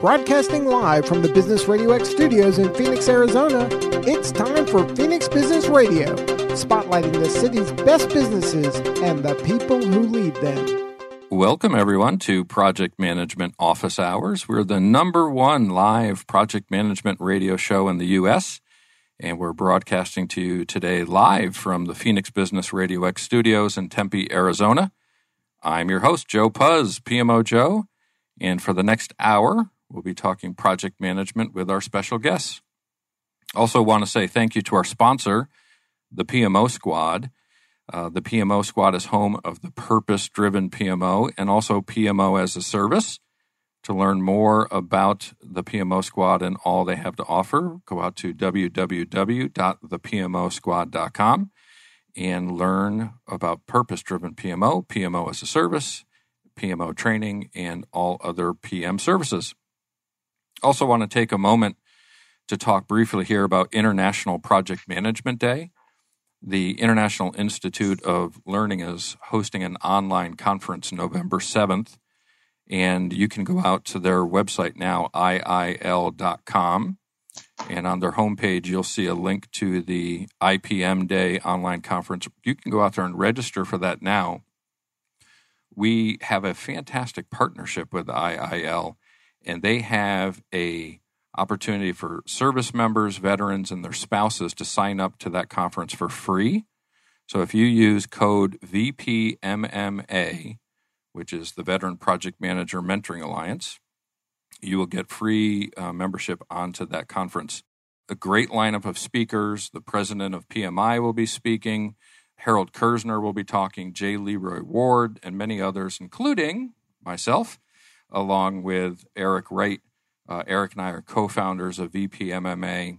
Broadcasting live from the Business Radio X studios in Phoenix, Arizona, it's time for Phoenix Business Radio, spotlighting the city's best businesses and the people who lead them. Welcome, everyone, to Project Management Office Hours. We're the number one live project management radio show in the U.S., and we're broadcasting to you today live from the Phoenix Business Radio X studios in Tempe, Arizona. I'm your host, Joe Pusz, PMO Joe, and for the next hour, we'll be talking project management with our special guests. Also, want to say thank you to our sponsor, the PMO Squad. Uh, the PMO Squad is home of the purpose driven PMO and also PMO as a service. To learn more about the PMO Squad and all they have to offer, go out to www.thepmosquad.com and learn about purpose driven PMO, PMO as a service, PMO training, and all other PM services. Also, want to take a moment to talk briefly here about International Project Management Day. The International Institute of Learning is hosting an online conference November 7th, and you can go out to their website now, iil.com. And on their homepage, you'll see a link to the IPM Day online conference. You can go out there and register for that now. We have a fantastic partnership with IIL, and they have a opportunity for service members, veterans, and their spouses to sign up to that conference for free. So if you use code VPMMA, which is the Veteran Project Manager Mentoring Alliance, you will get free uh, membership onto that conference. A great lineup of speakers. The president of PMI will be speaking. Harold Kerzner will be talking. J. Leroy Ward and many others, including myself, along with Eric Wright. Uh, Eric and I are co founders of VPMMA,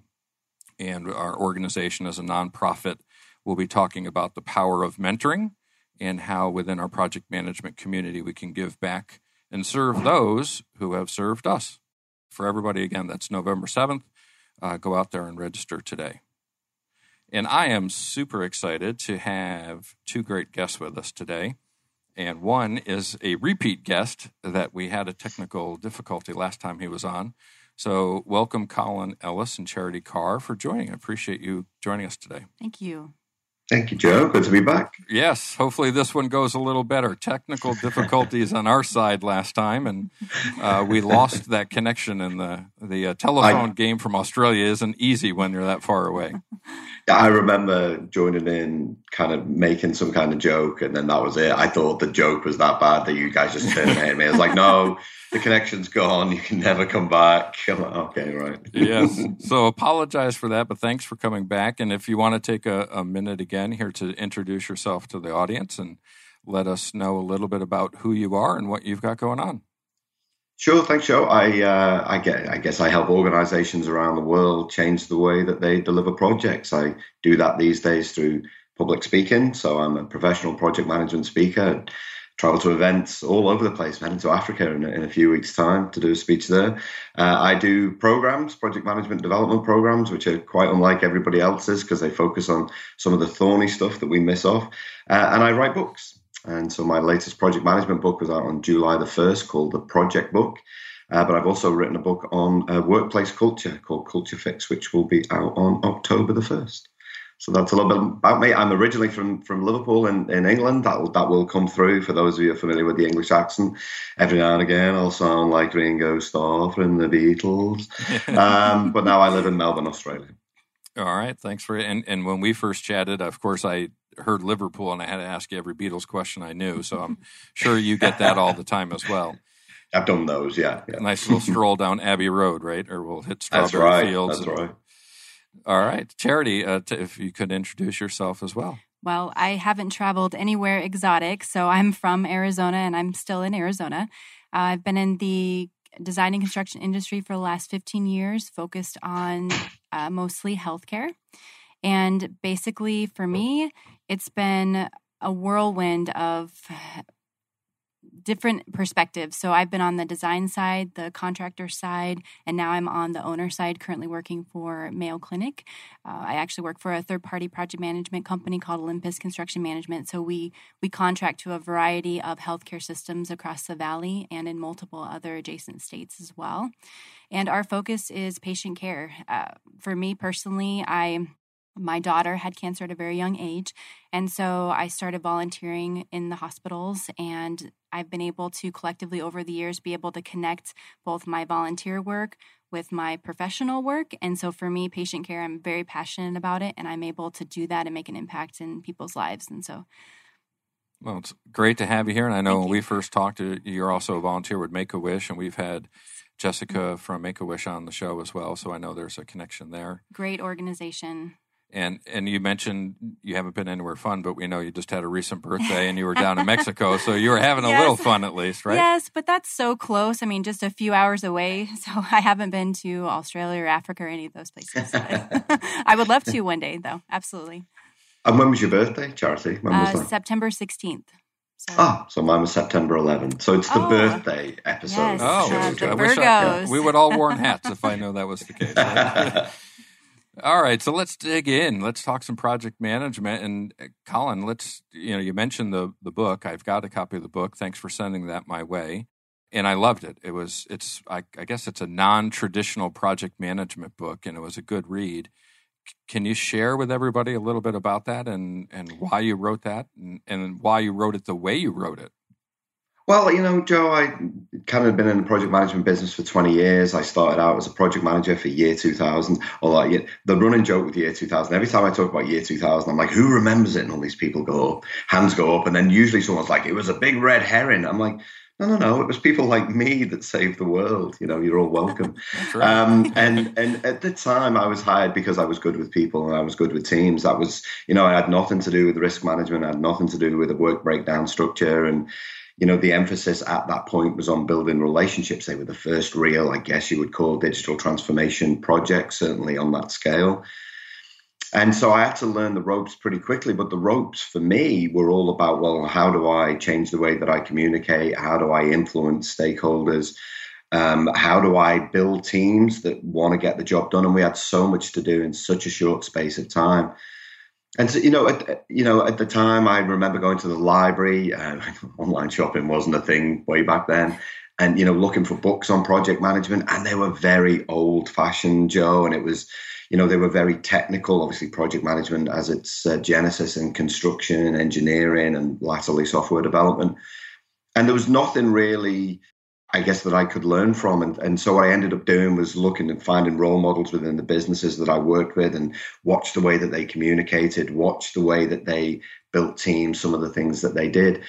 and our organization is a nonprofit. We'll be talking about the power of mentoring and how within our project management community we can give back and serve those who have served us. For everybody, again, that's November 7th. Uh, go out there and register today. And I am super excited to have two great guests with us today. And one is a repeat guest that we had a technical difficulty last time he was on. So, welcome Colin Ellis and Charity Carr for joining. I appreciate you joining us today. Thank you. Thank you, Joe. Good to be back. Yes, hopefully this one goes a little better. Technical difficulties on our side last time, and uh, we lost that connection. And the the uh, telephone I, game from Australia isn't easy when you're that far away. I remember joining in, kind of making some kind of joke, and then that was it. I thought the joke was that bad that you guys just terminated me. I was like, no, the connection's gone. You can never come back. Like, okay, right. yes. So apologize for that, but thanks for coming back. And if you want to take a, a, minute again here to introduce yourself to the audience and let us know a little bit about who you are and what you've got going on. Sure, thanks, Joe. I uh, I get I guess I help organisations around the world change the way that they deliver projects. I do that these days through public speaking. So I'm a professional project management speaker travel to events all over the place, heading to Africa in, in, a few weeks' time to do a speech there. Uh, I do programs, project management development programs, which are quite unlike everybody else's because they focus on some of the thorny stuff that we miss off. Uh, and I write books. And so my latest project management book was out on July the 1st called The Project Book. Uh, but I've also written a book on uh, workplace culture called Culture Fix, which will be out on October the 1st. So that's a little bit about me. I'm originally from from Liverpool in, in England. That will, that will come through for those of you familiar with the English accent. Every now and again, I'll sound like Ringo Starr from the Beatles. um, but now I live in Melbourne, Australia. All right, thanks for it. And and when we first chatted, of course, I heard Liverpool, and I had to ask you every Beatles question I knew. So I'm sure you get that all the time as well. I've done those, yeah. yeah. Nice little stroll down Abbey Road, right? Or we'll hit Strawberry That's right. Fields. That's and, right. All right. Charity, uh, t- if you could introduce yourself as well. Well, I haven't traveled anywhere exotic, so I'm from Arizona and I'm still in Arizona. Uh, I've been in the design and construction industry for the last 15 years, focused on uh, mostly healthcare. And basically, for me, it's been a whirlwind of different perspectives. So I've been on the design side, the contractor side, and now I'm on the owner side, currently working for Mayo Clinic. Uh, I actually work for a third party project management company called Olympus Construction Management. So we, we contract to a variety of healthcare systems across the valley and in multiple other adjacent states as well. And our focus is patient care. Uh, for me personally, I my daughter had cancer at a very young age. And so I started volunteering in the hospitals, and I've been able to collectively over the years be able to connect both my volunteer work with my professional work. And so for me, patient care, I'm very passionate about it, and I'm able to do that and make an impact in people's lives. And so. Well, it's great to have you here. And I know when we first talked, uh, you're also a volunteer with Make a Wish, and we've had Jessica mm-hmm. from Make a Wish on the show as well. So I know there's a connection there. Great organization. And and you mentioned you haven't been anywhere fun, but we know you just had a recent birthday and you were down in Mexico, so you were having a yes. little fun at least, right? Yes, but that's so close. I mean, just a few hours away. So I haven't been to Australia or Africa or any of those places. I would love to one day, though. Absolutely. And when was your birthday, Charity? When was uh, that? September sixteenth. So. Ah, so mine was September 11th. So it's the oh, birthday episode. Yes, oh, uh, the I wish I, we would all worn hats if I know that was the case. All right, so let's dig in. Let's talk some project management. And uh, Colin, let's you know you mentioned the the book. I've got a copy of the book. Thanks for sending that my way, and I loved it. It was it's I, I guess it's a non traditional project management book, and it was a good read. Can you share with everybody a little bit about that and and why you wrote that and, and why you wrote it the way you wrote it? Well, you know, Joe, I kind of been in the project management business for 20 years. I started out as a project manager for year 2000. Or like the running joke with year 2000, every time I talk about year 2000, I'm like, who remembers it? And all these people go up, hands go up. And then usually someone's like, it was a big red herring. I'm like, no, no, no. It was people like me that saved the world. You know, you're all welcome. right. um, and and at the time, I was hired because I was good with people and I was good with teams. That was, you know, I had nothing to do with risk management. I had nothing to do with the work breakdown structure. And you know, the emphasis at that point was on building relationships. They were the first real, I guess you would call, digital transformation project, certainly on that scale. And so I had to learn the ropes pretty quickly. But the ropes for me were all about, well, how do I change the way that I communicate? How do I influence stakeholders? Um, how do I build teams that want to get the job done? And we had so much to do in such a short space of time. And so, you know, at, you know, at the time, I remember going to the library. Uh, online shopping wasn't a thing way back then, and you know, looking for books on project management, and they were very old-fashioned, Joe. And it was, you know, they were very technical. Obviously, project management as its uh, genesis in construction and engineering, and latterly software development. And there was nothing really I guess that I could learn from. And, and so what I ended up doing was looking and finding role models within the businesses that I worked with and watch the way that they communicated, watch the way that they built teams, some of the things that they did.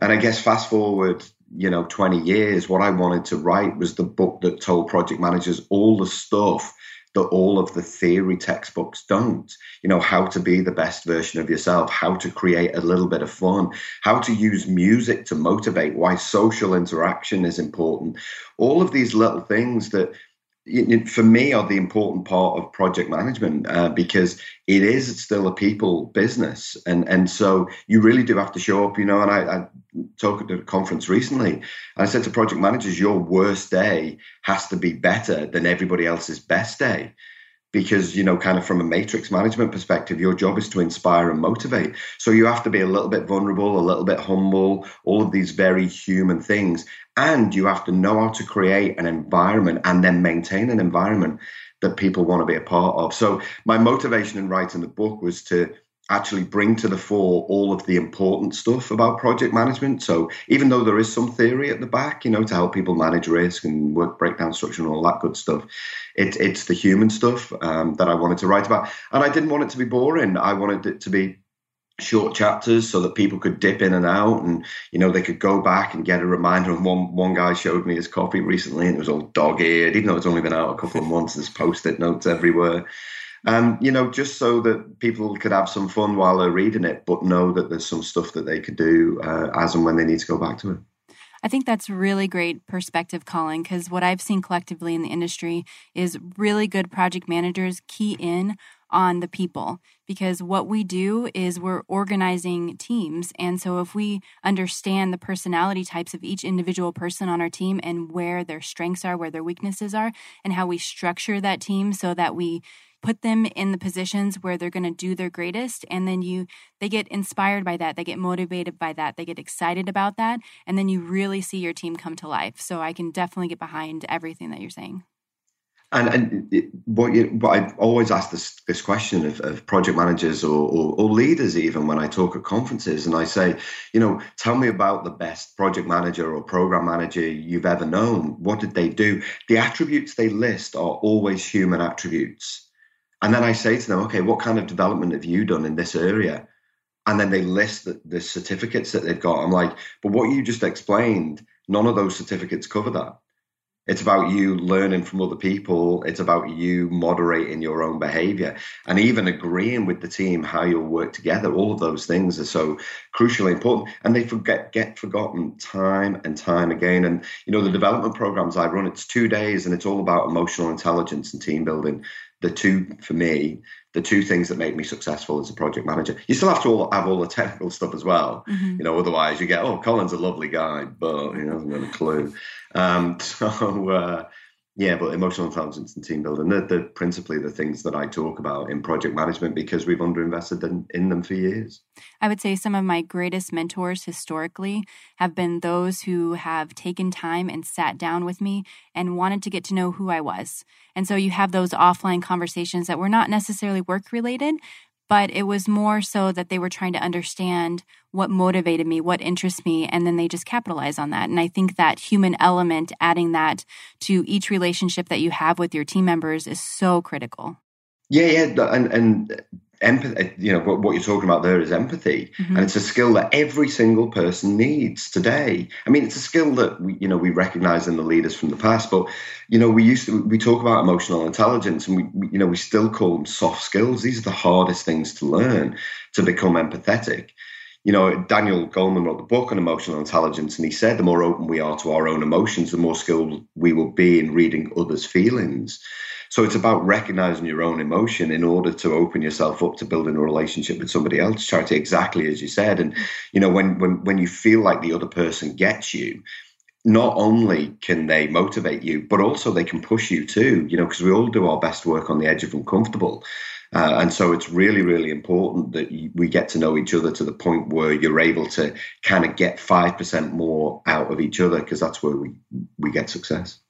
And I guess fast forward, you know, 20 years, what I wanted to write was the book that told project managers all the stuff that all of the theory textbooks don't. You know, how to be the best version of yourself, how to create a little bit of fun, how to use music to motivate, why social interaction is important. All of these little things that for me are the important part of project management uh, because it is still a people business. And and so you really do have to show up you know and I, I talked at a conference recently and I said to project managers your worst day has to be better than everybody else's best day because you know kind of from a matrix management perspective your job is to inspire and motivate. So you have to be a little bit vulnerable a little bit humble all of these very human things. And you have to know how to create an environment and then maintain an environment that people want to be a part of. So my motivation in writing the book was to actually bring to the fore all of the important stuff about project management. So even though there is some theory at the back, you know, to help people manage risk and work breakdown structure and all that good stuff, it, it's the human stuff um, that I wanted to write about. And I didn't want it to be boring. I wanted it to be short chapters so that people could dip in and out and you know they could go back and get a reminder and one one guy showed me his copy recently and it was all dog-eared even though it's only been out a couple of months there's post-it notes everywhere um, you know, just so that people could have some fun while they're reading it, but know that there's some stuff that they could do uh, as and when they need to go back to it. I think that's really great perspective, Colin, because what I've seen collectively in the industry is really good project managers key in on the people because what we do is we're organizing teams. And so if we understand the personality types of each individual person on our team and where their strengths are, where their weaknesses are, and how we structure that team so that we put them in the positions where they're going to do their greatest and then you they get inspired by that they get motivated by that they get excited about that and then you really see your team come to life so i can definitely get behind everything that you're saying and, and what, you, what I always ask this this question of, of project managers or, or, or, leaders, even when I talk at conferences, and I say, you know, tell me about the best project manager or program manager you've ever known. What did they do? The attributes they list are always human attributes. And then I say to them, okay, what kind of development have you done in this area? And then they list the, the certificates that they've got. I'm like, but what you just explained, none of those certificates cover that. It's about you learning from other people. It's about you moderating your own behavior and even agreeing with the team how you'll work together. All of those things are so crucially important and they forget get forgotten time and time again. And you know, the development programs I run, it's two days and it's all about emotional intelligence and team building the two for me the two things that make me successful as a project manager you still have to all, have all the technical stuff as well mm-hmm. you know otherwise you get oh colin's a lovely guy but he hasn't got a clue um, so uh, yeah, but emotional intelligence and team building, they're, they're, principally the things that I talk about in project management because we've underinvested in, in them for years. I would say some of my greatest mentors historically have been those who have taken time and sat down with me and wanted to get to know who I was. And so you have those offline conversations that were not necessarily work related, but it was more so that they were trying to understand what motivated me, what interests me, and then they just capitalize on that. And I think that human element, adding that to each relationship that you have with your team members is so critical. Yeah, yeah, and and empathy you know what, what you're talking about there is empathy. Mm-hmm. and it's a skill that every single person needs today. I mean it's a skill that we you know we recognize in the leaders from the past but you know we used to we talk about emotional intelligence and we, we you know we still call them soft skills. These are the hardest things to learn to become empathetic you know, Daniel Goleman wrote the book on emotional intelligence, and he said the more open we are to our own emotions, the more skilled we will be in reading others' feelings. So it's about recognizing your own emotion in order to open yourself up to building a relationship with somebody else, Charity, exactly as you said. And, you know, when, when, when you feel like the other person gets you, not only can they motivate you, but also they can push you too, you know, because we all do our best work on the edge of uncomfortable. Uh, and so it's really, really important that we get to know each other to the point where you're able to kind of get 5% more out of each other because that's where we, we get success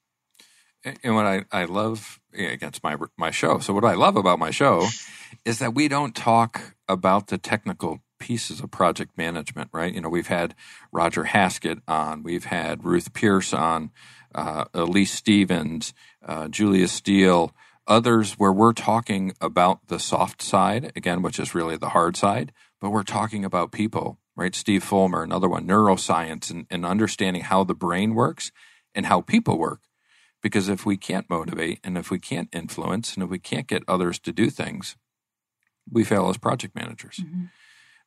and what I, I love against my my show. So what I love about my show is that we don't talk about the technical pieces of project management, right? You know, we've had Roger Haskett on, we've had Ruth Pierce on, uh, Elise Stevens, uh, Julia Steele, others where we're talking about the soft side again, which is really the hard side, but we're talking about people, right? Steve Fulmer, another one, neuroscience, and, and understanding how the brain works and how people work because if we can't motivate and if we can't influence and if we can't get others to do things, we fail as project managers. Mm-hmm.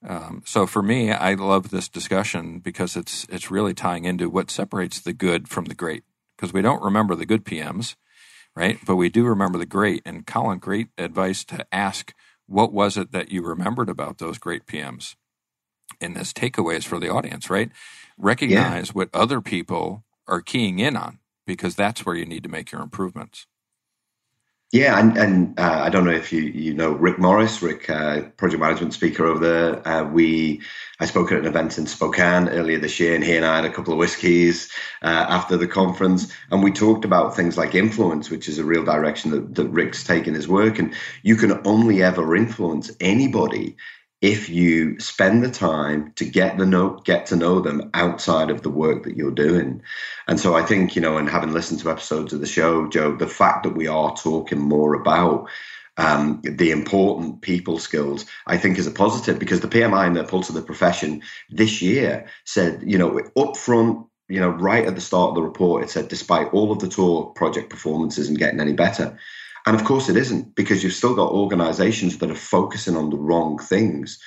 Um, so for me, I love this discussion because it's it's really tying into what separates the good from the great. Because we don't remember the good PMs, right? But we do remember the great. And Colin, great advice to ask what was it that you remembered about those great PMs. And this takeaways for the audience, right? Recognize yeah. what other people are keying in on because that's where you need to make your improvements. Yeah, and, and uh, I don't know if you you know Rick Morris, Rick, uh, project management speaker over there. Uh, we I spoke at an event in Spokane earlier this year, and he and I had a couple of whiskeys uh, after the conference, and we talked about things like influence, which is a real direction that, that Rick's taken his work. And you can only ever influence anybody if you spend the time to get the know, get to know them outside of the work that you're doing. And so I think, you know, and having listened to episodes of the show, Joe, the fact that we are talking more about um, the important people skills, I think is a positive because the PMI and the Pulse of the Profession this year said, you know, up front, you know, right at the start of the report, it said, despite all of the tour project performance isn't getting any better. And of course, it isn't because you've still got organizations that are focusing on the wrong things.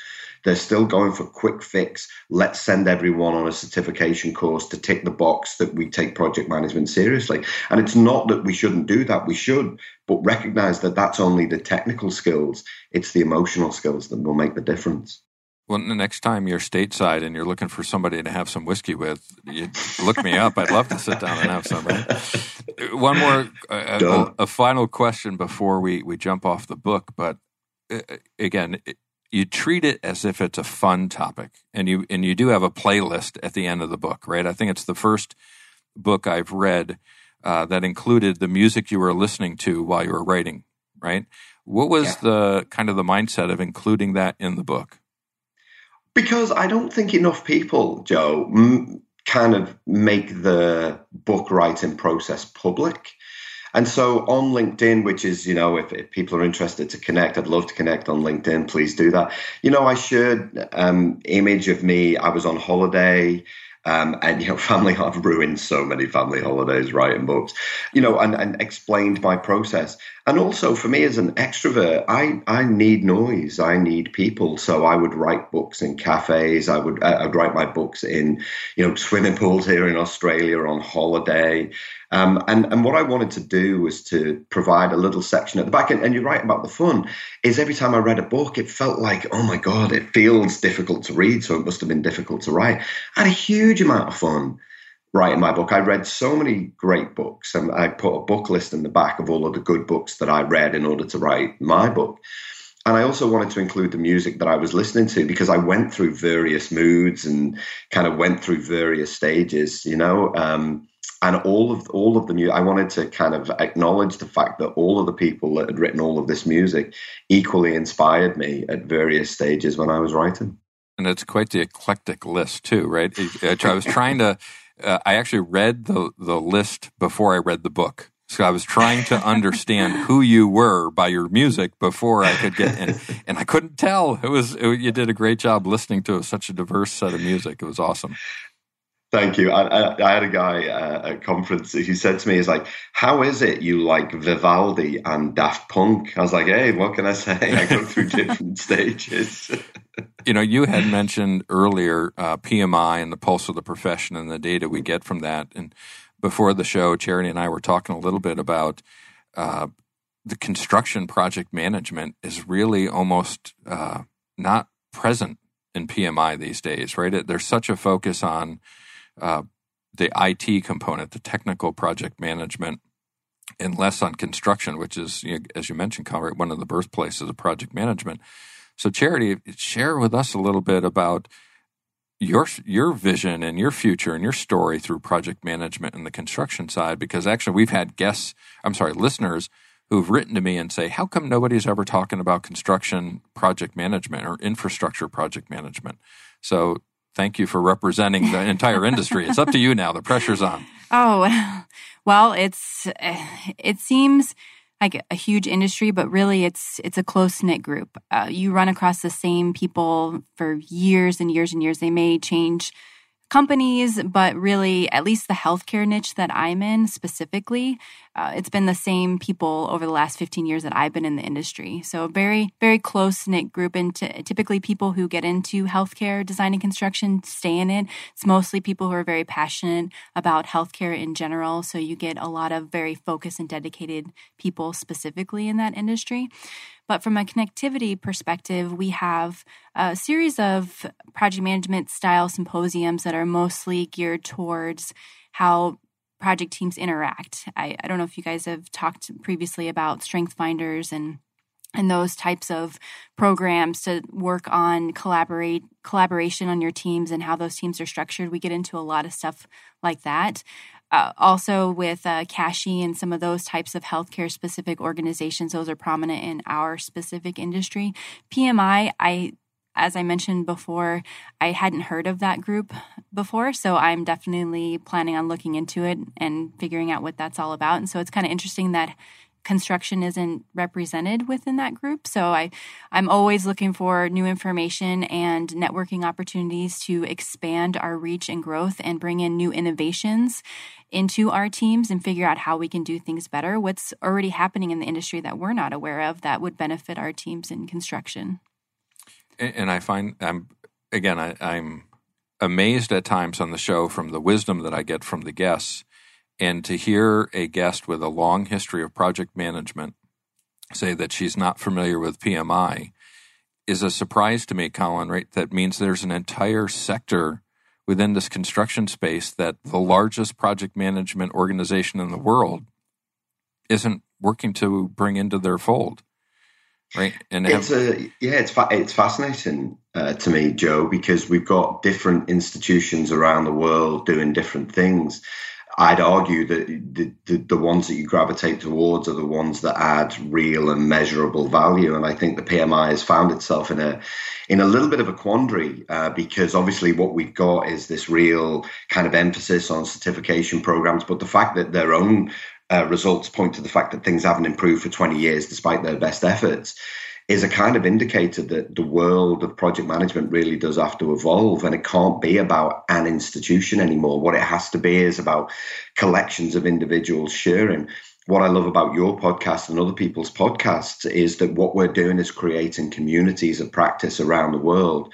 They're still going for quick fix. Let's send everyone on a certification course to tick the box that we take project management seriously. And it's not that we shouldn't do that. We should, but recognize that that's only the technical skills. It's the emotional skills that will make the difference. Well, the next time you're stateside and you're looking for somebody to have some whiskey with, you look me up. I'd love to sit down and have some. Right? One more, uh, a, a, final question before we, we jump off the book. But uh, again, you treat it as if it's a fun topic, and you and you do have a playlist at the end of the book, right? I think it's the first book I've read uh, that included the music you were listening to while you were writing, right? What was yeah. the kind of the mindset of including that in the book? Because I don't think enough people, Joe, m- kind of make the book writing process public. And so on LinkedIn, which is, you know, if, if, people are interested to connect, I'd love to connect on LinkedIn. Please do that. You know, I shared um, image of me. I was on holiday. Um, and you know, family I've ruined so many family holidays writing books, you know, and, and explained my process. And also for me as an extrovert, I, I need noise. I need people. So I would write books in cafes. I would uh, I'd write my books in, you know, swimming pools here in Australia on holiday. Um, and, and what I wanted to do was to provide a little section at the back. And, and you're right about the fun, is every time I read a book, it felt like, oh my God, it feels difficult to read. So it must have been difficult to write. I had a huge amount of fun writing my book. I read so many great books, and I put a book list in the back of all of the good books that I read in order to write my book. And I also wanted to include the music that I was listening to because I went through various moods and kind of went through various stages, you know. Um, and all of all of the new i wanted to kind of acknowledge the fact that all of the people that had written all of this music equally inspired me at various stages when i was writing and it's quite the eclectic list too right i was trying to uh, i actually read the the list before i read the book so I was trying to understand who you were by your music before I could get in, and I couldn't tell. It was it, you did a great job listening to such a diverse set of music. It was awesome. Thank you. I, I, I, had a guy uh, at a conference who said to me, "Is like, how is it you like Vivaldi and Daft Punk?" I was like, "Hey, what can I say? I go through different stages." you know, you had mentioned earlier uh, PMI and the pulse of the profession and the data we get from that. And before the show, Charity and I were talking a little bit about uh, the construction project management is really almost uh, not present in PMI these days, right? There's such a focus on uh, the IT component, the technical project management, and less on construction, which is, you know, as you mentioned, Conrad, one of the birthplaces of project management. So, Charity, share with us a little bit about your your vision and your future and your story through project management and the construction side. Because actually, we've had guests, I'm sorry, listeners who've written to me and say, "How come nobody's ever talking about construction project management or infrastructure project management?" So, thank you for representing the entire industry. It's up to you now. The pressure's on. Oh, well, it's it seems like a huge industry, but really it's it's a close knit group. Uh, you run across the same people for years and years and years. They may change companies, but really, at least the healthcare niche that I'm in specifically, uh, it's been the same people over the last 15 years that I've been in the industry. So, a very, very close knit group. And t- typically, people who get into healthcare design and construction stay in it. It's mostly people who are very passionate about healthcare in general. So, you get a lot of very focused and dedicated people specifically in that industry. But from a connectivity perspective, we have a series of project management style symposiums that are mostly geared towards how project teams interact. I, I don't know if you guys have talked previously about strength finders and and those types of programs to work on collaborate collaboration on your teams and how those teams are structured. We get into a lot of stuff like that uh, also with uh, CASHI and some of those types of healthcare specific organizations, those are prominent in our specific industry. PMI, I as I mentioned before, I hadn't heard of that group before, so I'm definitely planning on looking into it and figuring out what that's all about. And so it's kind of interesting that construction isn't represented within that group. So I, I'm always looking for new information and networking opportunities to expand our reach and growth and bring in new innovations into our teams and figure out how we can do things better. What's already happening in the industry that we're not aware of that would benefit our teams in construction. And I find I'm again I, I'm amazed at times on the show from the wisdom that I get from the guests, and to hear a guest with a long history of project management say that she's not familiar with PMI is a surprise to me, Colin. Right? That means there's an entire sector within this construction space that the largest project management organization in the world isn't working to bring into their fold right and it's have, a yeah it's fa- it's fascinating uh, to me joe because we've got different institutions around the world doing different things I'd argue that the, the, the, ones that you gravitate towards are the ones that add real and measurable value. And I think the PMI has found itself in a in a little bit of a quandary uh, because obviously what we've got is this real kind of emphasis on certification programs, but the fact that their own uh, results point to the fact that things haven't improved for 20 years despite their best efforts is a kind of indicator that the world of project management really does have to evolve and it can't be about an institution anymore. What it has to be is about collections of individuals sharing. What I love about your podcast and other people's podcasts is that what we're doing is creating communities of practice around the world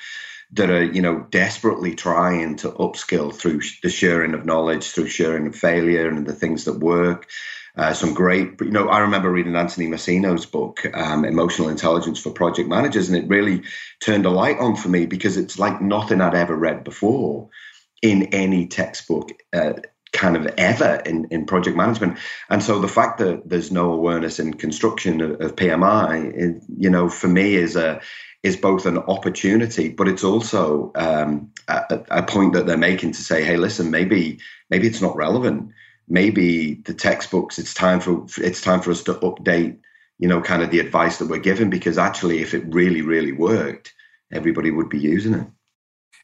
that are, you know, desperately trying to upskill through the sharing of knowledge, through sharing of failure and the things that work, uh, some great, you know, I remember reading Anthony Mersino's book, um, Emotional Intelligence for Project Managers, and it really turned a light on for me because it's like nothing I'd ever read before in any textbook. Uh, kind of ever in, in project management. And so the fact that there's no awareness in construction of, of PMI, it, you know, for me is a is both an opportunity, but it's also um, a, a, point that they're making to say, hey, listen, maybe maybe it's not relevant maybe the textbooks it's time for it's time for us to update you know kind of the advice that we're given because actually if it really really worked everybody would be using it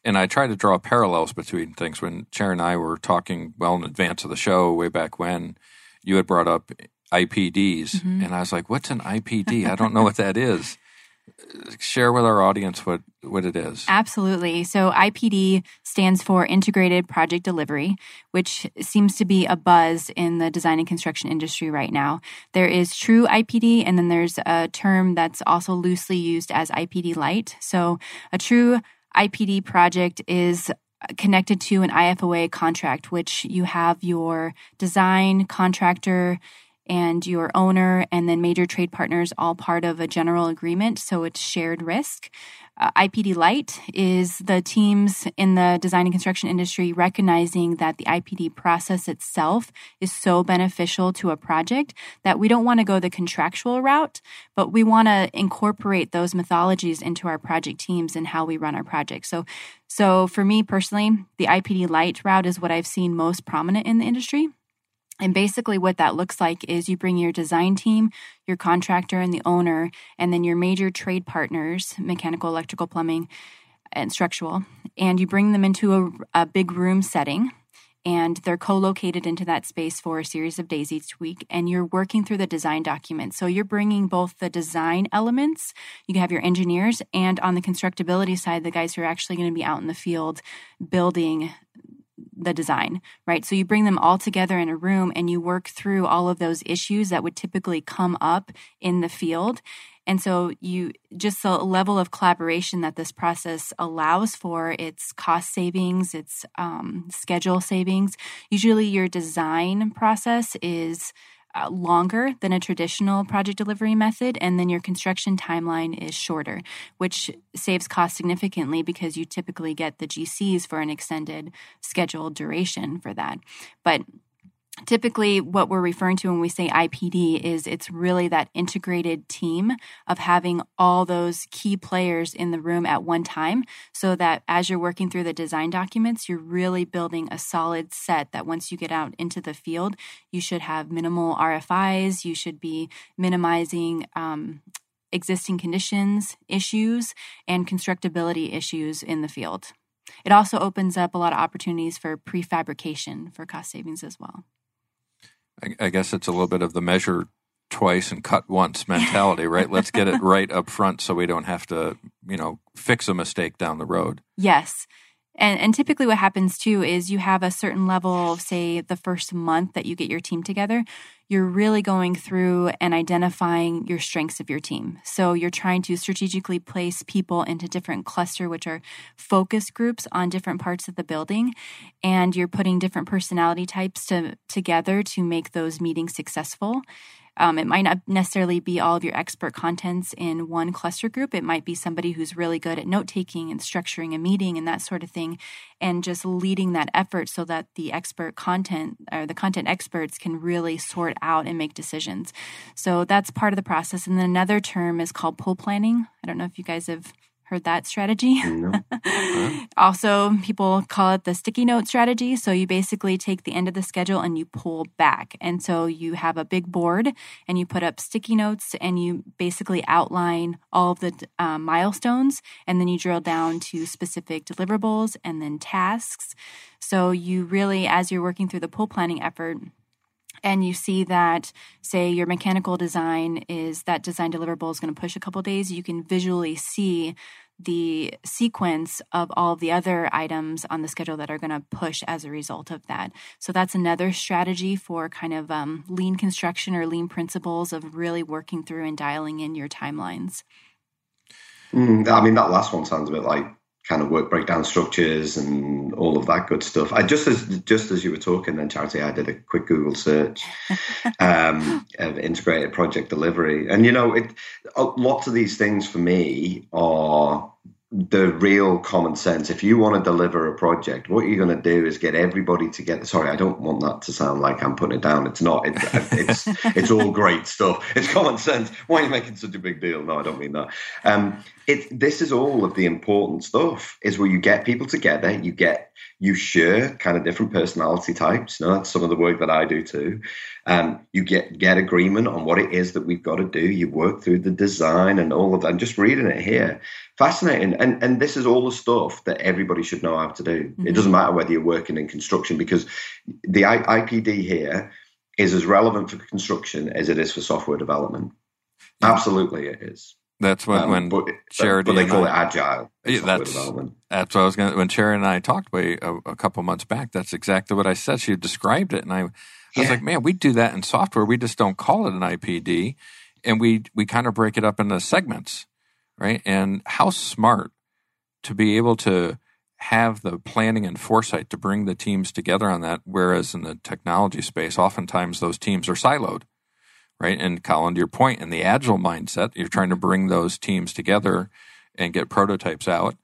and I try to draw parallels between things. When Chair and I were talking well in advance of the show, way back when, you had brought up IPDs, mm-hmm. and I was like, "What's an IPD? I don't know what that is." Share with our audience what, what it is. Absolutely. So, IPD stands for Integrated Project Delivery, which seems to be a buzz in the design and construction industry right now. There is true IPD, and then there's a term that's also loosely used as IPD Light. So, a true IPD project is connected to an IFOA contract, which you have your design contractor and your owner and then major trade partners all part of a general agreement. So it's shared risk. Uh, IPD Light is the teams in the design and construction industry recognizing that the IPD process itself is so beneficial to a project that we don't want to go the contractual route, but we want to incorporate those mythologies into our project teams and how we run our projects. So, so for me personally, the IPD Light route is what I've seen most prominent in the industry. And basically, what that looks like is you bring your design team, your contractor, and the owner, and then your major trade partners mechanical, electrical, plumbing, and structural and you bring them into a, a big room setting. And they're co located into that space for a series of days each week. And you're working through the design document. So you're bringing both the design elements, you have your engineers, and on the constructability side, the guys who are actually going to be out in the field building the design, right? So you bring them all together in a room and you work through all of those issues that would typically come up in the field. And so you just the level of collaboration that this process allows for its cost savings, its um, schedule savings. Usually your design process is uh, longer than a traditional project delivery method, and then your construction timeline is shorter, which saves cost significantly because you typically get the GCs for an extended scheduled duration for that. But typically what we're referring to when we say IPD is it's really that integrated team of having all those key players in the room at one time so that as you're working through the design documents you're really building a solid set that once you get out into the field you should have minimal RFIs you should be minimizing um, existing conditions issues and constructability issues in the field. It also opens up a lot of opportunities for prefabrication for cost savings as well I, I guess it's a little bit of the measure twice and cut once mentality, right? Let's get it right up front so we don't have to, you know, fix a mistake down the road. Yes. And, and typically, what happens too is you have a certain level, say, the first month that you get your team together, you're really going through and identifying your strengths of your team. So you're trying to strategically place people into different cluster, which are focus groups on different parts of the building. And you're putting different personality types to, together to make those meetings successful. Um, it might not necessarily be all of your expert contents in one cluster group. It might be somebody who's really good at note taking and structuring a meeting and that sort of thing, and just leading that effort so that the expert content or the content experts can really sort out and make decisions. So that's part of the process. And then another term is called pull planning. I don't know if you guys have Heard that strategy? No. also, people call it the sticky note strategy. So you basically take the end of the schedule and you pull back. And so you have a big board and you put up sticky notes and you basically outline all of the uh, milestones and then you drill down to specific deliverables and then tasks. So you really, as you're working through the pull planning effort, and you see that say your mechanical design is that design deliverable is going to push a couple days you can visually see the sequence of all the other items on the schedule that are going to push as a result of that. So that's another strategy for kind of um, lean construction or lean principles of really working through and dialing in your timelines. Mm, i mean that last one sounds a bit like kind of work breakdown structures and all of that good stuff. I just as just as you were talking, then Charity, I did a quick Google search um, of integrated project delivery, and you know, it lots of these things for me are the real common sense. If you want to deliver a project, what you're going to do is get everybody together. Sorry, I don't want that to sound like I'm putting it down. It's not. It's it's, it's all great stuff. It's common sense. Why are you making such a big deal? No, I don't mean that. Um, it this is all of the important stuff. Is where you get people together. You get you share kind of different personality types. You know, that's some of the work that I do too. Um, you get get agreement on what it is that we've got to do. You work through the design and all of that. I'm just reading it here. Fascinating. And and this is all the stuff that everybody should know how to do. Mm-hmm. It doesn't matter whether you're working in construction because the I- IPD here is as relevant for construction as it is for software development. Yeah. Absolutely, it is. That's when um, when but, Charity. But they call I, it agile. Yeah, that's that's what I was going. When Charity and I talked way a, a, couple months back, that's exactly what I said. She described it, and I, I yeah. was like, "Man, we do that in software. We just don't call it an IPD, and we we kind of break it up into segments, right? And how smart to be able to have the planning and foresight to bring the teams together on that. Whereas in the technology space, oftentimes those teams are siloed right? And Colin, to your point, in the agile mindset, you're trying to bring those teams together and get prototypes out.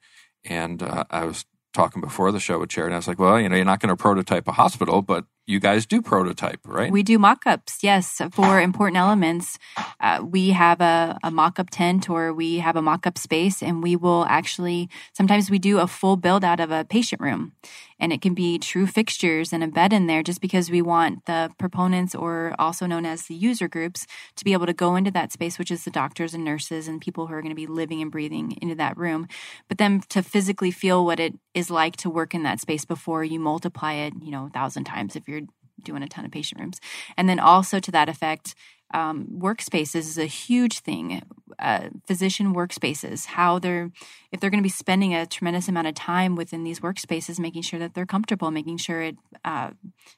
And uh, I was talking before the show with Chair, and I was like, well, you know, you're not going to prototype a hospital, but you guys do prototype, right? We do mock-ups, yes, for important elements. Uh, we have a, a mock-up tent or we have a mock-up space, and we will actually sometimes we do a full build out of a patient room, and it can be true fixtures and a bed in there, just because we want the proponents or also known as the user groups to be able to go into that space, which is the doctors and nurses and people who are going to be living and breathing into that room, but then to physically feel what it is like to work in that space before you multiply it, you know, a thousand times if you're doing a ton of patient rooms. And then also to that effect, um, workspaces is a huge thing. Uh, physician workspaces, how they're, if they're going to be spending a tremendous amount of time within these workspaces, making sure that they're comfortable, making sure it uh,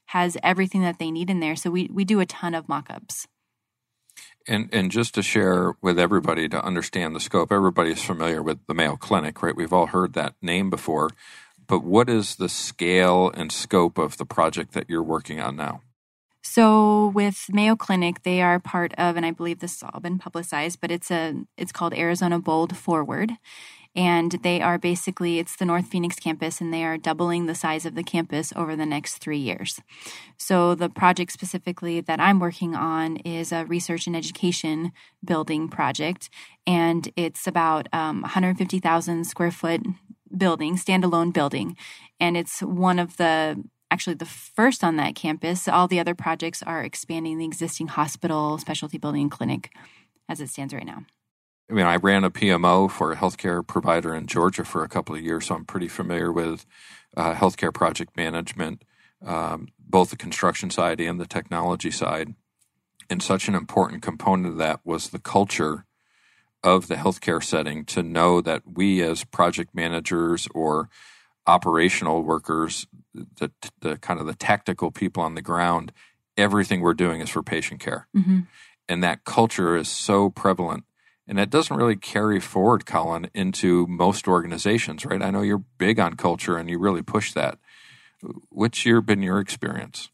has everything that they need in there. So we, we do a ton of mock ups. And, and just to share with everybody to understand the scope, everybody is familiar with the Mayo Clinic, right? We've all heard that name before but what is the scale and scope of the project that you're working on now? So with Mayo Clinic, they are part of, and I believe this has all been publicized, but it's a it's called Arizona Bold Forward. And they are basically, it's the North Phoenix campus, and they are doubling the size of the campus over the next three years. So, the project specifically that I'm working on is a research and education building project, and it's about um, 150,000 square foot building, standalone building. And it's one of the actually the first on that campus. All the other projects are expanding the existing hospital, specialty building, clinic as it stands right now. I mean, I ran a PMO for a healthcare provider in Georgia for a couple of years, so I'm pretty familiar with uh, healthcare project management, um, both the construction side and the technology side. And such an important component of that was the culture of the healthcare setting to know that we as project managers or operational workers, the, the kind of the tactical people on the ground, everything we're doing is for patient care. Mm-hmm. And that culture is so prevalent. And that doesn't really carry forward, Colin, into most organizations, right? I know you're big on culture and you really push that. What's your been your experience?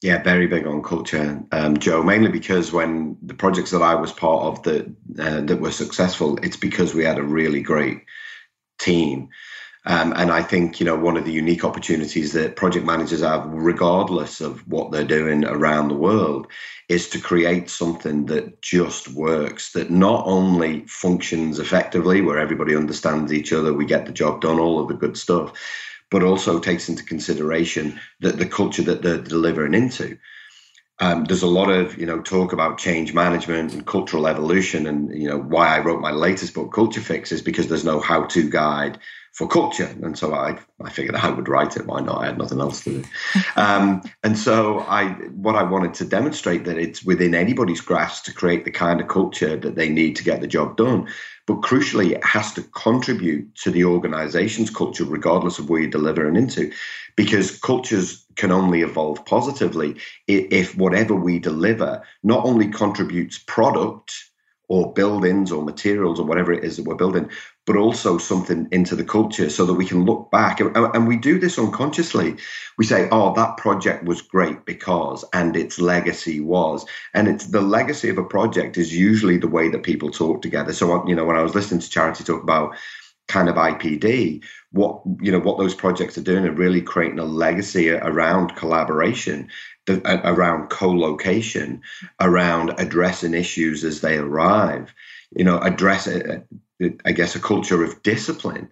Yeah, very big on culture, um, Joe. Mainly because when the projects that I was part of that uh, that were successful, it's because we had a really great team. Um, and I think you know one of the unique opportunities that project managers have, regardless of what they're doing around the world, is to create something that just works. That not only functions effectively, where everybody understands each other, we get the job done, all of the good stuff, but also takes into consideration that the culture that they're delivering into. Um, there's a lot of you know talk about change management and cultural evolution, and you know why I wrote my latest book, Culture Fix, is because there's no how-to guide for culture, and so I I figured I would write it. Why not? I had nothing else to do, um, and so I what I wanted to demonstrate that it's within anybody's grasp to create the kind of culture that they need to get the job done. But crucially, it has to contribute to the organization's culture, regardless of where you're delivering into, because cultures can only evolve positively if whatever we deliver not only contributes product or buildings or materials or whatever it is that we're building, but also something into the culture so that we can look back. And, we do this unconsciously. We say, oh, that project was great because, and its legacy was. And it's the legacy of a project is usually the way that people talk together. So, you know, when I was listening to Charity talk about kind of IPD, what, you know, what those projects are doing are really creating a legacy around collaboration uh, around co-location, around addressing issues as they arrive, you know, address I guess, a culture of discipline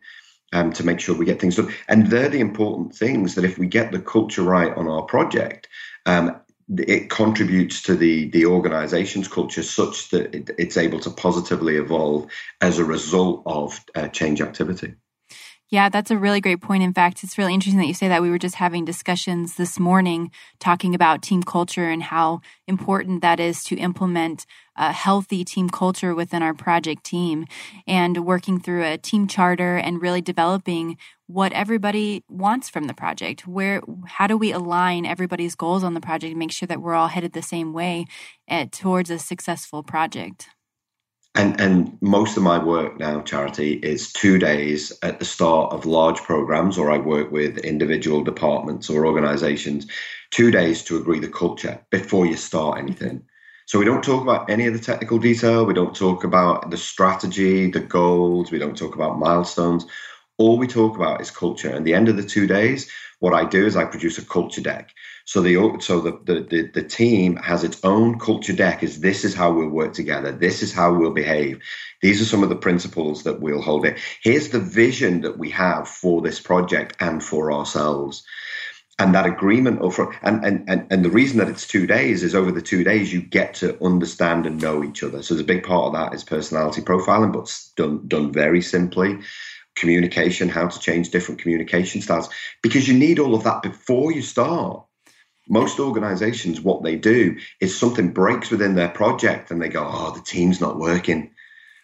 um, to make sure we get things done. And they're the important things that if we get the culture right on our project, um, it contributes to the the organization's culture such that it, it's able to positively evolve as a result of uh, change activity. Yeah, that's a really great point. In fact, it's really interesting that you say that. We were just having discussions this morning talking about team culture and how important that is to implement a healthy team culture within our project team and working through a team charter and really developing what everybody wants from the project. Where, how do we align everybody's goals on the project and make sure that we're all headed the same way at, eh, towards a successful project? And, and most of my work now, Charity, is two days at the start of large programs, or I work with individual departments or organizations, two days to agree the culture before you start anything. So we don't talk about any of the technical detail. We don't talk about the strategy, the goals. We don't talk about milestones. All we talk about is culture. And the end of the two days, what I do is I produce a culture deck. So the so the, the the team has its own culture deck. Is this is how we'll work together. This is how we'll behave. These are some of the principles that we'll hold it. Here's the vision that we have for this project and for ourselves. And that agreement over and, and, and, and the reason that it's two days is over the two days you get to understand and know each other. So there's a big part of that is personality profiling, but done done very simply communication, how to change different communication styles, because you need all of that before you start. Most organizations what they do is something breaks within their project and they go oh the team's not working.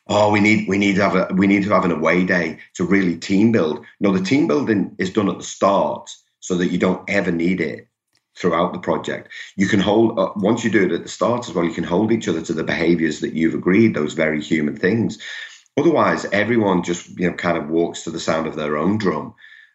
Oh we need we need to have a we need to have an away day to really team build. No the team building is done at the start so that you don't ever need it throughout the project. You can hold uh, once you do it at the start as well you can hold each other to the behaviors that you've agreed those very human things otherwise everyone just you know kind of walks to the sound of their own drum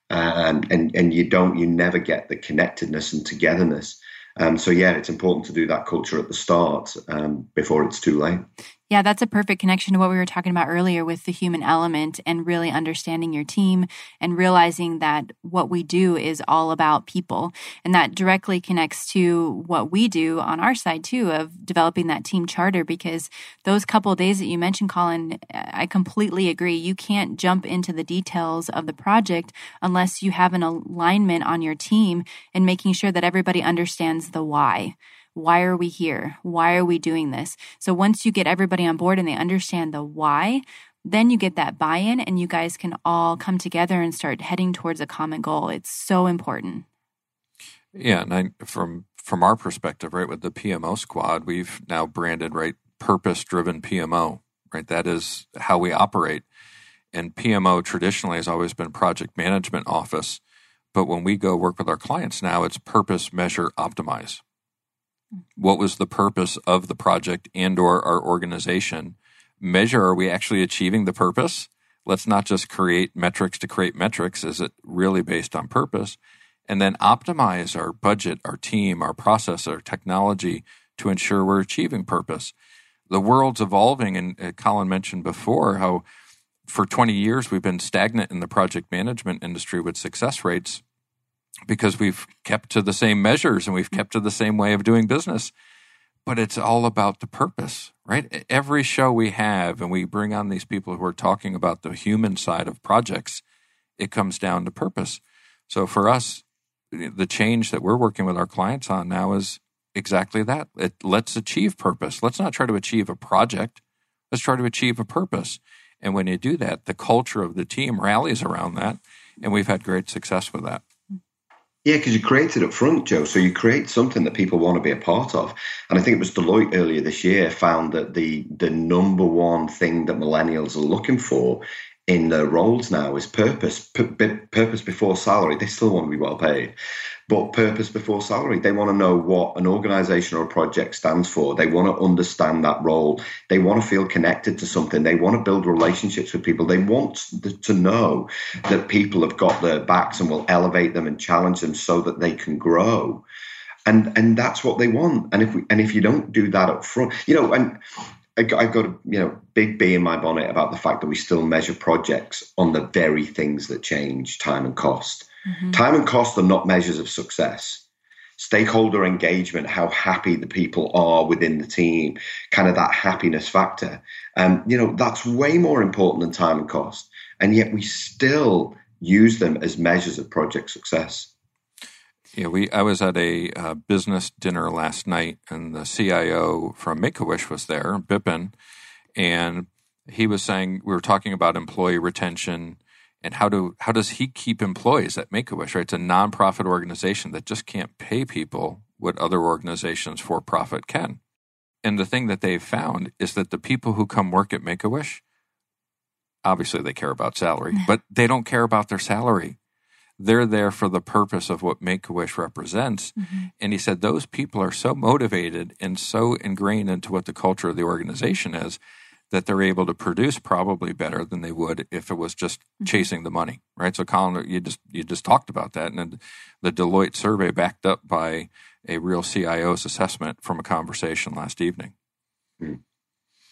um, and and you don't you never get the connectedness and togetherness. Um, so yeah, it's important to do that culture at the start um, before it's too late. Yeah, that's a perfect connection to what we were talking about earlier with the human element and really understanding your team and realizing that what we do is all about people. And that directly connects to what we do on our side too of developing that team charter because those couple days that you mentioned, Colin, I completely agree. You can't jump into the details of the project unless you have an alignment on your team and making sure that everybody understands the why. Why are we here? Why are we doing this? So once you get everybody on board and they understand the why, then you get that buy in and you guys can all come together and start heading towards a common goal. It's so important. Yeah, and I, from from our perspective, right, with the PMO squad, we've now branded right purpose driven PMO, right? That is how we operate. And PMO traditionally has always been project management office, but when we go work with our clients now, it's purpose, measure, optimize what was the purpose of the project and or our organization. Measure are we actually achieving the purpose? Let's not just create metrics to create metrics. Is it really based on purpose? And then optimize our budget our team our process our technology to ensure we're achieving purpose. The world's evolving and uh, colin mentioned before how for 20 years we've been stagnant in the project management industry with success rates because we've kept to the same measures and we've kept to the same way of doing business. But it's all about the purpose, right? Every show we have and we bring on these people who are talking about the human side of projects, it comes down to purpose. So for us, the change that we're working with our clients on now is exactly that. It, let's achieve purpose. Let's not try to achieve a project. Let's try to achieve a purpose. And when you do that, the culture of the team rallies around that. And we've had great success with that. Yeah, because you create it up front, Joe. So you create something that people want to be a part of. And I think it was Deloitte earlier this year found that the the number one thing that millennials are looking for in their roles now is purpose. P- purpose before salary. They still want to be well paid, but purpose before salary. They want to know what an organization or a project stands for. They want to understand that role. They want to feel connected to something. They want to build relationships with people. They want to know that people have got their backs and will elevate them and challenge them so that they can grow. And, and that's what they want. And if we, and if you don't do that up front, you know, and I've got a you know big bee in my bonnet about the fact that we still measure projects on the very things that change time and cost. Mm-hmm. Time and cost are not measures of success. Stakeholder engagement, how happy the people are within the team, kind of that happiness factor. Um, you know, that's way more important than time and cost. And yet we still use them as measures of project success. Yeah, we. I was at a uh, business dinner last night, and the CIO from Make a Wish was there, Bippin, and he was saying we were talking about employee retention and how do how does he keep employees at Make a Wish? Right, it's a nonprofit organization that just can't pay people what other organizations for profit can. And the thing that they've found is that the people who come work at Make a Wish, obviously they care about salary, but they don't care about their salary. They're there for the purpose of what Make a Wish represents. Mm-hmm. And he said those people are so motivated and so ingrained into what the culture of the organization is that they're able to produce probably better than they would if it was just mm-hmm. chasing the money, right? So, Colin, you just you just talked about that, and the Deloitte survey backed up by a real CIO's assessment from a conversation last evening. Mm.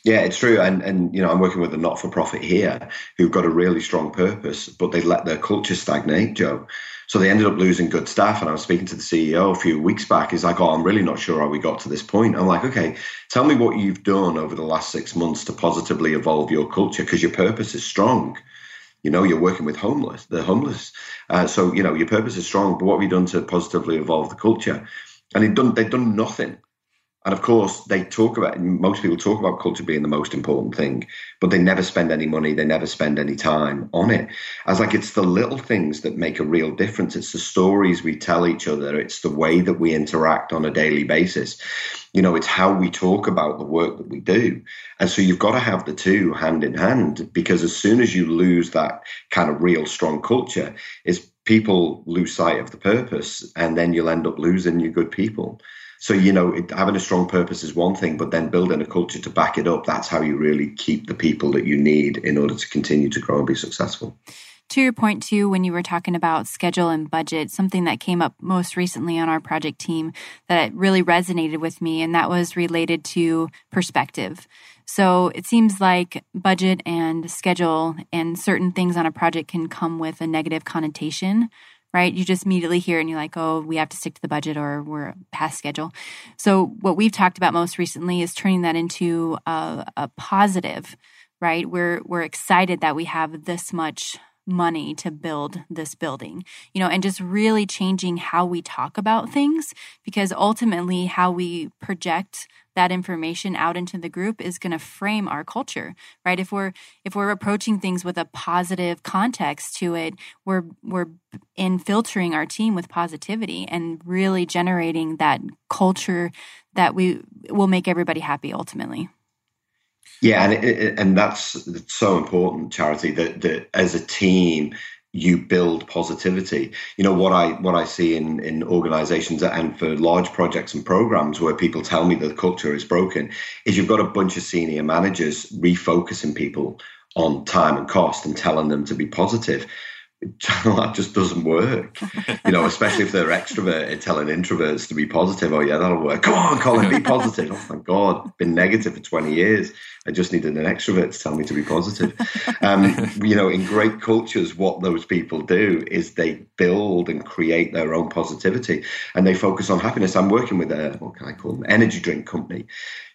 Yeah, it's true, and and you know I'm working with a not for profit here who've got a really strong purpose, but they let their culture stagnate, Joe. So they ended up losing good staff. And I was speaking to the CEO a few weeks back. He's like, Oh, I'm really not sure how we got to this point. I'm like, Okay, tell me what you've done over the last six months to positively evolve your culture because your purpose is strong. You know, you're working with homeless, the homeless. Uh, so, you know, your purpose is strong, but what have you done to positively evolve the culture? And they've done, they've done nothing. And of course, they talk about most people talk about culture being the most important thing, but they never spend any money, they never spend any time on it. As like it's the little things that make a real difference. It's the stories we tell each other, it's the way that we interact on a daily basis. You know, it's how we talk about the work that we do. And so you've got to have the two hand in hand because as soon as you lose that kind of real strong culture, is people lose sight of the purpose and then you'll end up losing your good people. So, you know, it, having a strong purpose is one thing, but then building a culture to back it up, that's how you really keep the people that you need in order to continue to grow and be successful. To your point, too, when you were talking about schedule and budget, something that came up most recently on our project team that really resonated with me, and that was related to perspective. So it seems like budget and schedule and certain things on a project can come with a negative connotation right? You just immediately hear and you're like, oh, we have to stick to the budget or we're past schedule. So, what we've talked about most recently is turning that into a, a positive, right? We're, we're excited that we have this much money to build this building, you know, and just really changing how we talk about things because ultimately how we project that information out into the group is going to frame our culture right? If we're if we're approaching things with a positive context to it we're we're in filtering our team with positivity and really generating that culture that we will make everybody happy ultimately yeah and it, and that's so important charity that that as a team you build positivity. You know what I what I see in in organizations and for large projects and programs where people tell me the culture is broken is you've got a bunch of senior managers refocusing people on time and cost and telling them to be positive that just doesn't work. You know, especially if they're extroverted, telling introverts to be positive. Oh yeah, that'll work. Come on, Colin, be positive. Oh my God, been negative for twenty years. I just needed an extrovert to tell me to be positive. Um, you know, in great cultures, what those people do is they build and create their own positivity, and they focus on happiness. I'm working with a what can I call them? Energy drink company,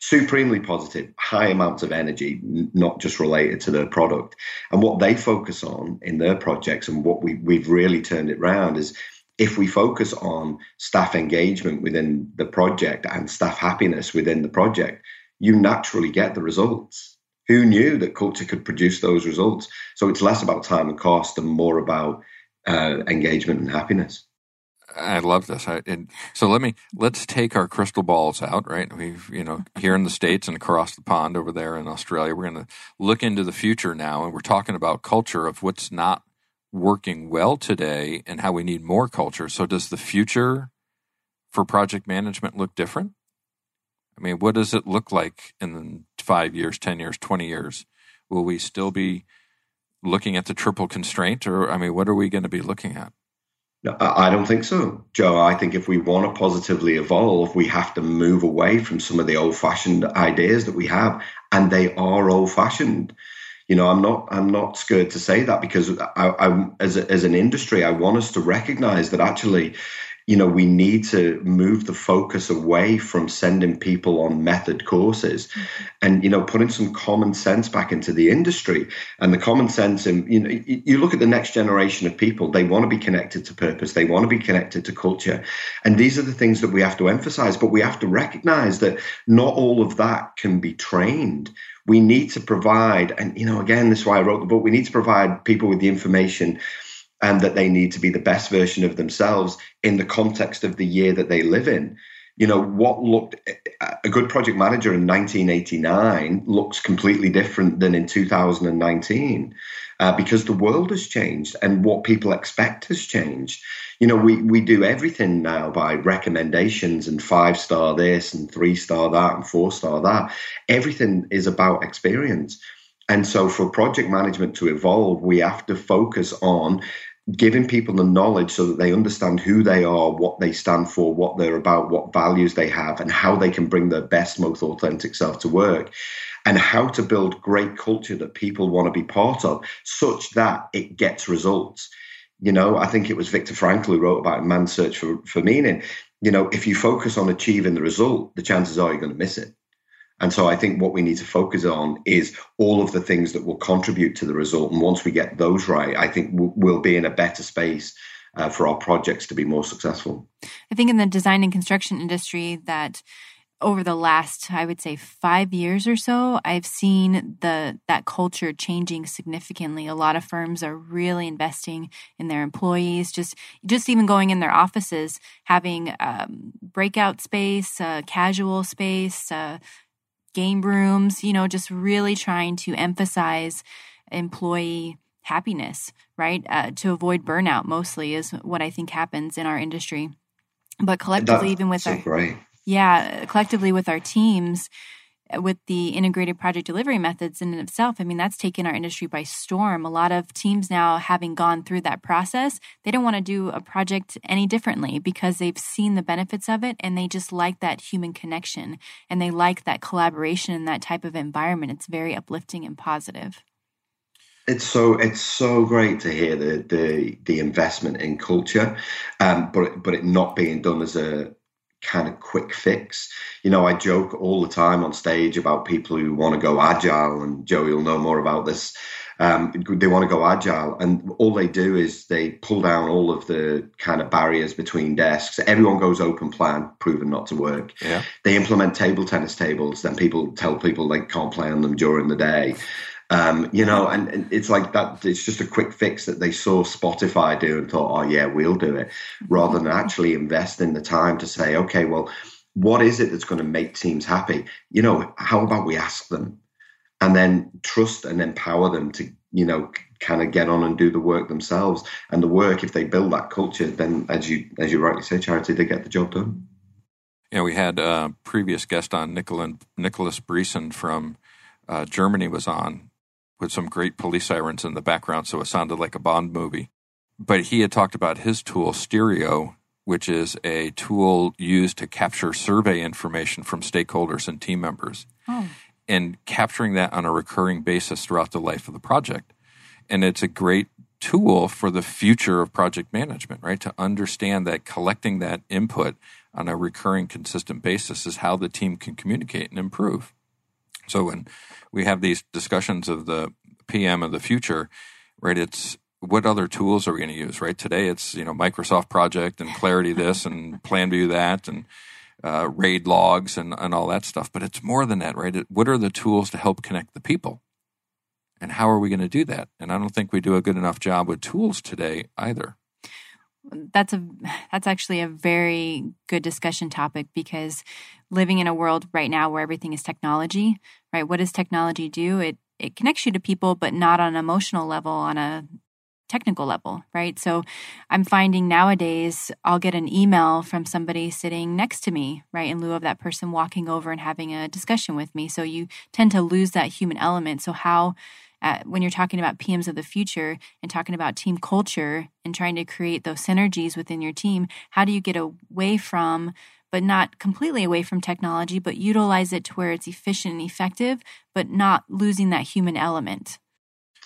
supremely positive, high amounts of energy, not just related to their product. And what they focus on in their projects and what we, we've really turned it around is if we focus on staff engagement within the project and staff happiness within the project, you naturally get the results. Who knew that culture could produce those results? So it's less about time and cost and more about uh, engagement and happiness. I love this. I, and so let me let's take our crystal balls out. Right, we've you know here in the states and across the pond over there in Australia, we're going to look into the future now, and we're talking about culture of what's not working well today and how we need more culture. So does the future for project management look different? I mean, what does it look like in five years, ten years, twenty years? Will we still be looking at the triple constraint, or I mean, what are we going to be looking at? I don't think so, Joe. I think if we want to positively evolve, we have to move away from some of the old-fashioned ideas that we have, and they are old-fashioned. You know, I'm not I'm not scared to say that because I, I as a, as an industry, I want us to recognize that actually you know, we need to move the focus away from sending people on method courses mm-hmm. and, you know, putting some common sense back into the industry. And the common sense, and, you know, you look at the next generation of people, they want to be connected to purpose, they want to be connected to culture. And these are the things that we have to emphasize, but we have to recognize that not all of that can be trained we need to provide and you know again this is why i wrote the book we need to provide people with the information and that they need to be the best version of themselves in the context of the year that they live in. You know, what looked a good project manager in 1989 looks completely different than in 2019 uh, because the world has changed and what people expect has changed. You know, we, we do everything now by recommendations and five star this and three star that and four star that. Everything is about experience. And so, for project management to evolve, we have to focus on giving people the knowledge so that they understand who they are, what they stand for, what they're about, what values they have, and how they can bring their best, most authentic self to work, and how to build great culture that people want to be part of, such that it gets results. You know, I think it was Viktor Frankl who wrote about man's search for, for meaning. You know, if you focus on achieving the result, the chances are you're going to miss it. And so I think what we need to focus on is all of the things that will contribute to the result. And once we get those right, I think we'll be in a better space uh, for our projects to be more successful. I think in the design and construction industry that over the last i would say 5 years or so i've seen the that culture changing significantly a lot of firms are really investing in their employees just just even going in their offices having um, breakout space uh, casual space uh, game rooms, you know, just really trying to emphasize employee happiness, right? Uh, to avoid burnout mostly is what I think happens in our industry. But collectively, That's even with so our great. yeah, collectively with our teams, with the integrated project delivery methods in and of itself, I mean, that's taken our industry by storm. A lot of teams now, having gone through that process, they don't want to do a project any differently because they've seen the benefits of it and they just like that human connection and they like that collaboration and that type of environment. It's very uplifting and positive. It's so it's so great to hear the the the investment in culture, um, but but it not being done as a kind of quick fix. You know, I joke all the time on stage about people who want to go agile, and Joey will know more about this. Um, they want to go agile, and all they do is they pull down all of the kind of barriers between desks. Everyone goes open plan, proven not to work. Yeah. They implement table tennis tables, then people tell people they can't play on them during the day. Um, you know, and, and, it's like that. It's just a quick fix that they saw Spotify do and thought, oh yeah, we'll do it, rather than actually invest in the time to say, okay, well, what is it that's going to make teams happy? You know, how about we ask them? and then trust and empower them to you know kind of get on and do the work themselves and the work if they build that culture then as you as you rightly say charity they get the job done yeah we had a previous guest on Nicola, nicholas Briesen from uh, germany was on with some great police sirens in the background so it sounded like a bond movie but he had talked about his tool stereo which is a tool used to capture survey information from stakeholders and team members oh. and capturing that on a recurring basis throughout the life of the project and it's a great tool for the future of project management, right? To understand that collecting that input on a recurring, consistent basis is how the team can communicate and improve. So when we have these discussions of the PM of the future, right, it's what other tools are we going to use, right? Today it's, you know, Microsoft Project and Clarity this and PlanView that and uh, RAID logs and, and all that stuff. But it's more than that, right? It, what are the tools to help connect the people? And how are we going to do that? And I don't think we do a good enough job with tools today either. That's a that's actually a very good discussion topic because living in a world right now where everything is technology, right? What does technology do? It it connects you to people, but not on an emotional level, on a technical level, right? So I'm finding nowadays I'll get an email from somebody sitting next to me, right, in lieu of that person walking over and having a discussion with me. So you tend to lose that human element. So how at, when you're talking about PMs of the future and talking about team culture and trying to create those synergies within your team, how do you get away from, but not completely away from technology, but utilize it to where it's efficient and effective, but not losing that human element?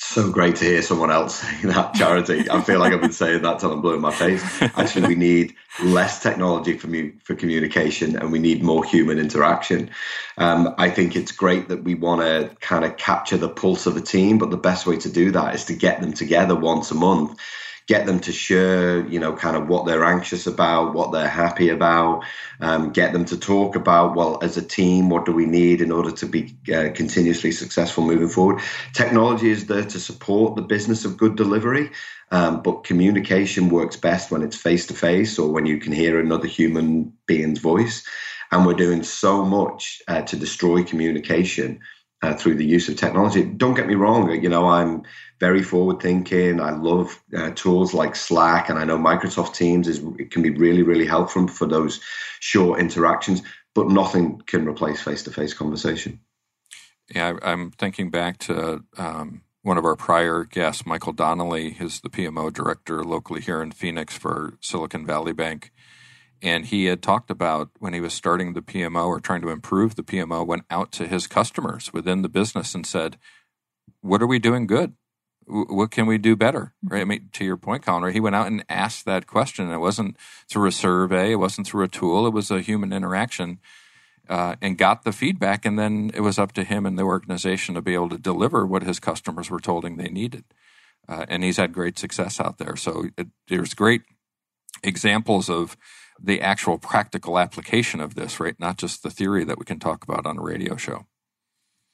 so great to hear someone else saying that, Charity. I feel like I've been saying that till I'm blue in my face. Actually, we need less technology for, mu- for communication and we need more human interaction. Um, I think it's great that we want to kind of capture the pulse of the team, but the best way to do that is to get them together once a month get them to share, you know, kind of what they're anxious about, what they're happy about, um, get them to talk about, well, as a team, what do we need in order to be uh, continuously successful moving forward? Technology is there to support the business of good delivery. Um, but communication works best when it's face to face or when you can hear another human being's voice. And we're doing so much uh, to destroy communication uh, through the use of technology. Don't get me wrong, you know, I'm very forward thinking. I love uh, tools like Slack, and I know Microsoft Teams is it can be really, really helpful for those short interactions, but nothing can replace face to face conversation. Yeah, I'm thinking back to um, one of our prior guests, Michael Donnelly, is the PMO director locally here in Phoenix for Silicon Valley Bank. And he had talked about when he was starting the PMO or trying to improve the PMO, went out to his customers within the business and said, What are we doing good? What can we do better? Right. I mean, to your point, Colin, right? He went out and asked that question. It wasn't through a survey, it wasn't through a tool, it was a human interaction. Uh, and got the feedback, and then it was up to him and the organization to be able to deliver what his customers were told they needed. Uh, and he's had great success out there. So it, there's great examples of the actual practical application of this, right? Not just the theory that we can talk about on a radio show.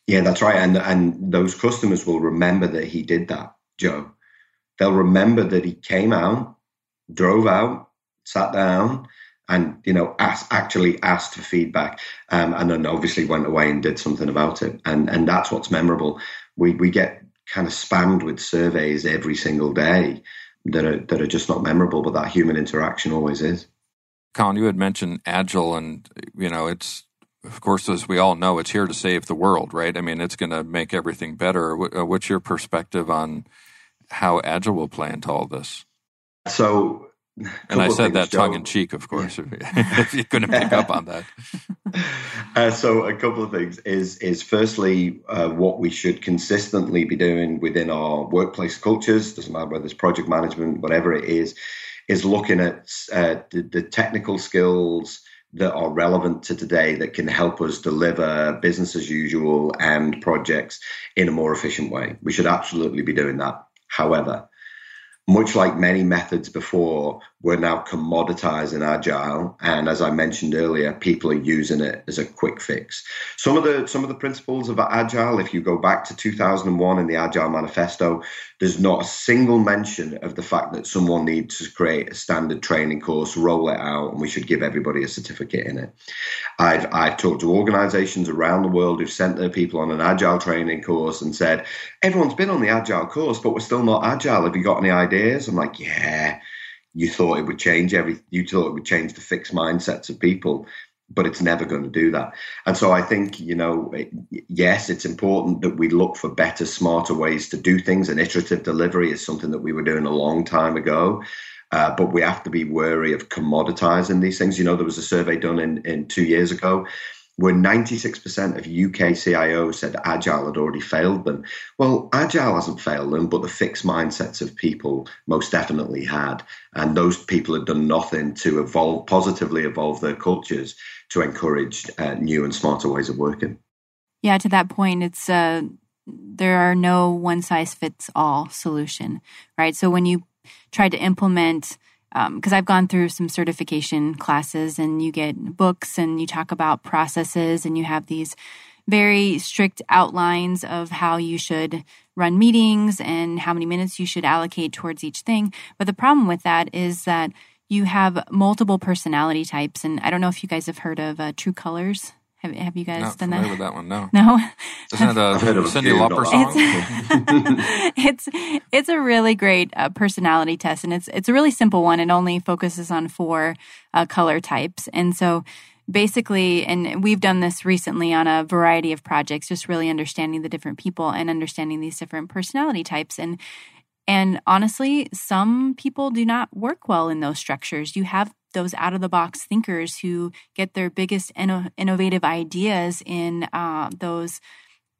Yeah, that's right. And and those customers will remember that he did that, Joe. They'll remember that he came out, drove out, sat down, and you know, asked, actually asked for feedback, um, and then obviously went away and did something about it. And and that's what's memorable. We we get kind of spammed with surveys every single day that are that are just not memorable, but that human interaction always is. Colin, you had mentioned Agile, and you know, it's of course, as we all know, it's here to save the world, right? I mean, it's going to make everything better. Uh, what's your perspective on how Agile will play into all this? So, and I said that tongue in cheek, of course, yeah. if you couldn't pick up on that. Uh, so, a couple of things is is firstly uh, what we should consistently be doing within our workplace cultures. Doesn't matter whether it's project management, whatever it is is looking at uh, the, the, technical skills that are relevant to today that can help us deliver business as usual and projects in a more efficient way. We should absolutely be doing that. However, much like many methods before, we're now commoditizing agile and as i mentioned earlier people are using it as a quick fix. Some of the some of the principles of agile if you go back to 2001 in the agile manifesto there's not a single mention of the fact that someone needs to create a standard training course roll it out and we should give everybody a certificate in it. I've i've talked to organizations around the world who've sent their people on an agile training course and said everyone's been on the agile course but we're still not agile. Have you got any ideas? I'm like yeah you thought it would change every you thought it would change the fixed mindsets of people but it's never going to do that. And so i think you know yes it's important that we look for better smarter ways to do things. And iterative delivery is something that we were doing a long time ago uh, but we have to be wary of commoditizing these things. You know there was a survey done in, in two years ago where 96% of UK CIOs said Agile had already failed them. Well, Agile hasn't failed them, but the fixed mindsets of people most definitely had. And those people had done nothing to evolve, positively evolve their cultures to encourage uh, new and smarter ways of working. Yeah, to that point, it's uh, there are no one size fits all solution, right? So when you try to implement because um, I've gone through some certification classes and you get books and you talk about processes and you have these very strict outlines of how you should run meetings and how many minutes you should allocate towards each thing. But the problem with that is that you have multiple personality types. And I don't know if you guys have heard of uh, True Colors. Have, have you guys Not done that? with that one? No. No. Isn't that a Cyndi Lauper song? It's, it's it's a really great uh, personality test, and it's it's a really simple one. It only focuses on four uh, color types, and so basically, and we've done this recently on a variety of projects, just really understanding the different people and understanding these different personality types, and and honestly, some people do not work well in those structures. You have those out of the box thinkers who get their biggest inno- innovative ideas in uh, those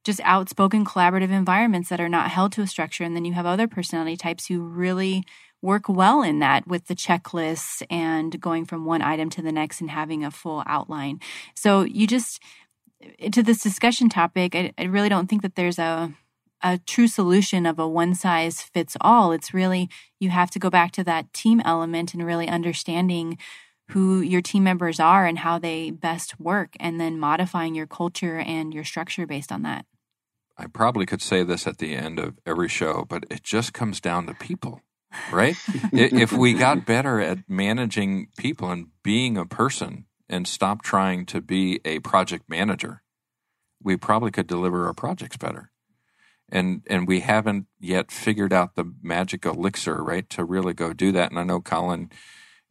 just outspoken collaborative environments that are not held to a structure. And then you have other personality types who really work well in that with the checklists and going from one item to the next and having a full outline. So you just, to this discussion topic, I, I really don't think that there's a a true solution of a one size fits all. It's really, you have to go back to that team element and really understanding who your team members are and how they best work, and then modifying your culture and your structure based on that. I probably could say this at the end of every show, but it just comes down to people, right? if we got better at managing people and being a person and stop trying to be a project manager, we probably could deliver our projects better and and we haven't yet figured out the magic elixir, right, to really go do that. And I know, Colin,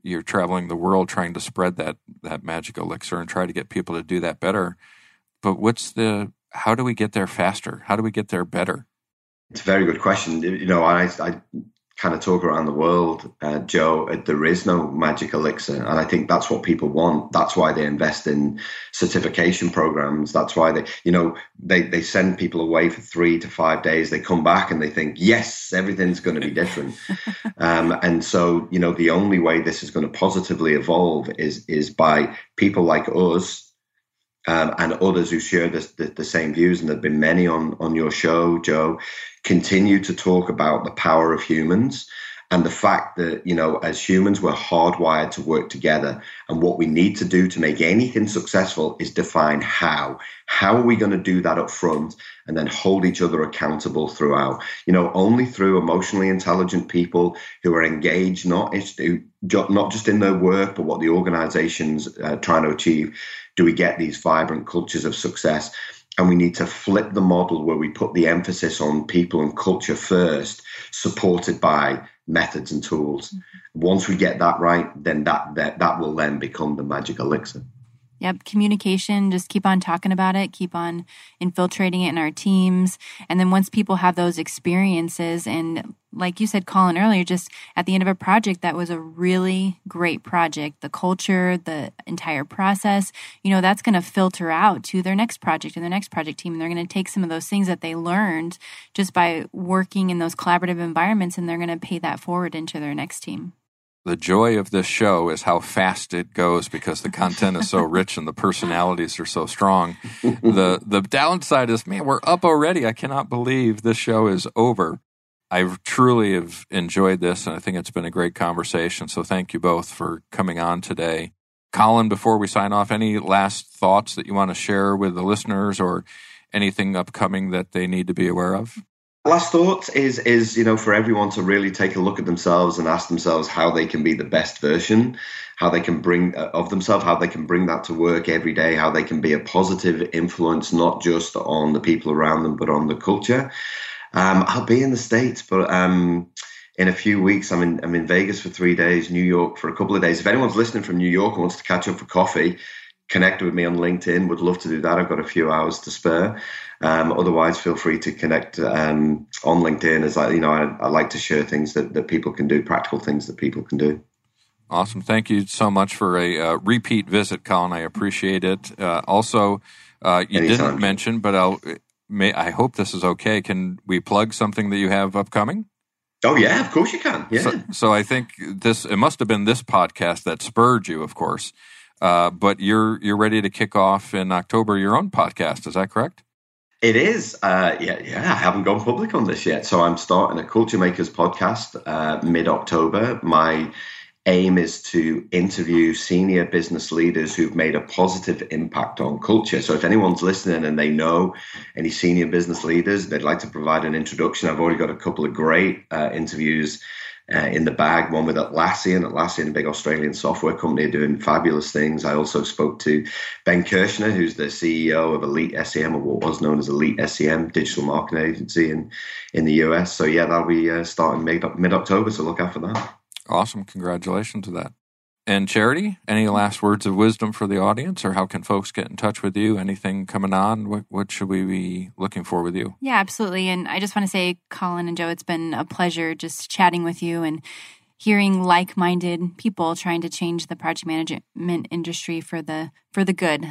you're traveling the world trying to spread that that magic elixir and try to get people to do that better. But what's the how do we get there faster? How do we get there better? It's a very good question. You know, I, I kind of talk around the world, uh, Joe, there is no magic elixir. And I think that's what people want. That's why they invest in certification programs. That's why they, you know, they, they send people away for three to five days. They come back and they think, yes, everything's going to be different. um, and so, you know, the only way this is going to positively evolve is, is by people like us um, and others who share the, the, the, same views, and there have been many on, on your show, Joe, continue to talk about the power of humans and the fact that, you know, as humans, we're hardwired to work together. And what we need to do to make anything successful is define how. How are we going to do that up front and then hold each other accountable throughout? You know, only through emotionally intelligent people who are engaged, not, not just in their work, but what the organization's uh, trying to achieve, do we get these vibrant cultures of success. And we need to flip the model where we put the emphasis on people and culture first, supported by methods and tools. Mm-hmm. Once we get that right, then that, that that will then become the magic elixir. Yep, communication, just keep on talking about it, keep on infiltrating it in our teams. And then once people have those experiences, and like you said, Colin, earlier, just at the end of a project that was a really great project, the culture, the entire process, you know, that's going to filter out to their next project and their next project team. And they're going to take some of those things that they learned just by working in those collaborative environments and they're going to pay that forward into their next team the joy of this show is how fast it goes because the content is so rich and the personalities are so strong. The the downside is, man, we're up already. I cannot believe this show is over. I truly have enjoyed this, and I think it's been a great conversation. So thank you both for coming on today. Colin, before we sign off, any last thoughts that you want to share with the listeners or anything upcoming that they need to be aware of? Last thoughts is is you know for everyone to really take a look at themselves and ask themselves how they can be the best version, how they can bring uh, of themselves, how they can bring that to work every day, how they can be a positive influence not just on the people around them but on the culture. Um, I'll be in the states, but um, in a few weeks I'm in I'm in Vegas for three days, New York for a couple of days. If anyone's listening from New York and wants to catch up for coffee, connect with me on LinkedIn. Would love to do that. I've got a few hours to spare. Um, otherwise, feel free to connect um, on LinkedIn. As I, you know, I, I, like to share things that, that people can do, practical things that people can do. Awesome. Thank you so much for a uh, repeat visit, Colin. I appreciate it. Uh, also, uh, you Anytime. didn't mention, but I'll. May, I hope this is okay. Can we plug something that you have upcoming? Oh yeah, of course you can. Yeah. So, so I think this it must have been this podcast that spurred you, of course. Uh, but you're you're ready to kick off in October your own podcast. Is that correct? It is. Uh, yeah, yeah. I haven't gone public on this yet, so I'm starting a Culture Makers podcast uh, mid October. My aim is to interview senior business leaders who've made a positive impact on culture. So if anyone's listening and they know any senior business leaders, they'd like to provide an introduction. I've already got a couple of great uh, interviews uh, in the bag, one with Atlassian, Atlassian, a big Australian software company doing fabulous things. I also spoke to Ben Kirshner, who's the CEO of Elite SEM, or what was known as Elite SEM, digital marketing agency in, in the US. So, yeah, that'll be uh, starting mid October, so look out for that. Awesome. Congratulations to that. And Charity, any last words of wisdom for the audience, or how can folks get in touch with you? Anything coming on? What, what should we be looking for with you? Yeah, absolutely. And I just want to say, Colin and Joe, it's been a pleasure just chatting with you and hearing like-minded people trying to change the project management industry for the for the good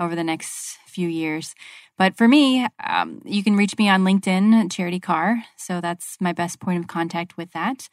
over the next few years. But for me, um, you can reach me on LinkedIn, Charity Carr. So that's my best point of contact with that.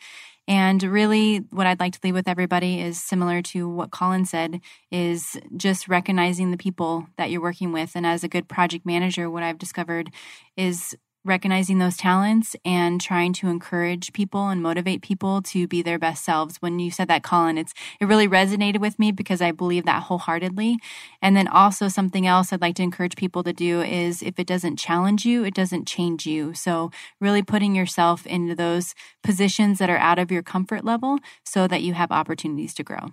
And really, what I'd like to leave with everybody is similar to what Colin said is just recognizing the people that you're working with. And as a good project manager, what I've discovered is recognizing those talents and trying to encourage people and motivate people to be their best selves. When you said that, Colin, it's it really resonated with me because I believe that wholeheartedly. And then also something else I'd like to encourage people to do is if it doesn't challenge you, it doesn't change you. So really putting yourself into those positions that are out of your comfort level so that you have opportunities to grow.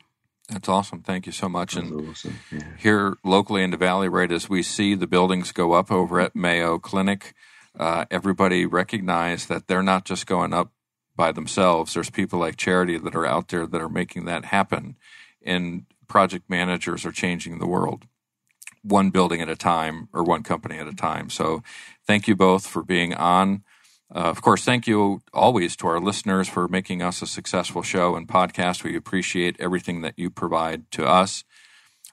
That's awesome. Thank you so much. That's and awesome. yeah. here locally in the Valley, right as we see the buildings go up over at Mayo Clinic, uh, everybody recognize that they're not just going up by themselves. There's people like Charity that are out there that are making that happen, and project managers are changing the world one building at a time or one company at a time. So, thank you both for being on. Uh, of course, thank you always to our listeners for making us a successful show and podcast. We appreciate everything that you provide to us.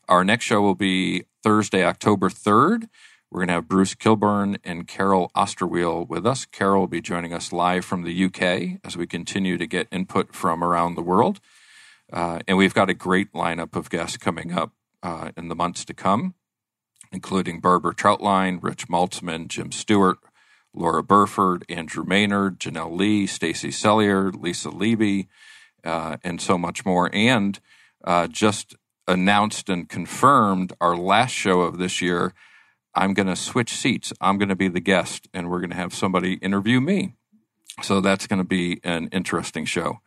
Our next show will be Thursday, October 3rd. We're going to have Bruce Kilburn and Carol Osterweil with us. Carol will be joining us live from the UK as we continue to get input from around the world. Uh, and we've got a great lineup of guests coming up uh, in the months to come, including Barbara Trautlein, Rich Maltzman, Jim Stewart, Laura Burford, Andrew Maynard, Janelle Lee, Stacy Sellier, Lisa Levy, uh, and so much more. And uh, just announced and confirmed our last show of this year – I'm going to switch seats. I'm going to be the guest, and we're going to have somebody interview me. So that's going to be an interesting show.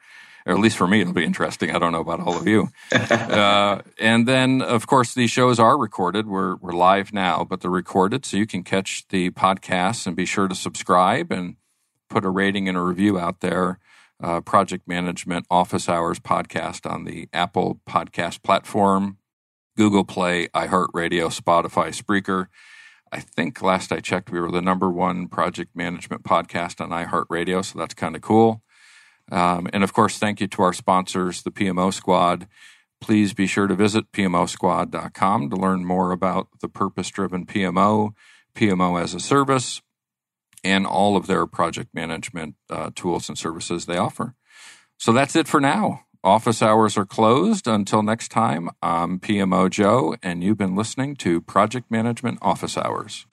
Or at least for me, it'll be interesting. I don't know about all of you. uh, and then, of course, these shows are recorded. We're, we're live now, but they're recorded. So you can catch the podcasts and be sure to subscribe and put a rating and a review out there. Uh, Project Management Office Hours podcast on the Apple podcast platform, Google Play, iHeartRadio, Spotify, Spreaker. I think last I checked, we were the number one project management podcast on iHeartRadio, so that's kind of cool. Um, and of course, thank you to our sponsors, the PMO Squad. Please be sure to visit PMOsquad.com to learn more about the purpose driven PMO, PMO as a service, and all of their project management uh, tools and services they offer. So that's it for now. Office hours are closed. Until next time, I'm PMO Joe, and you've been listening to Project Management Office Hours.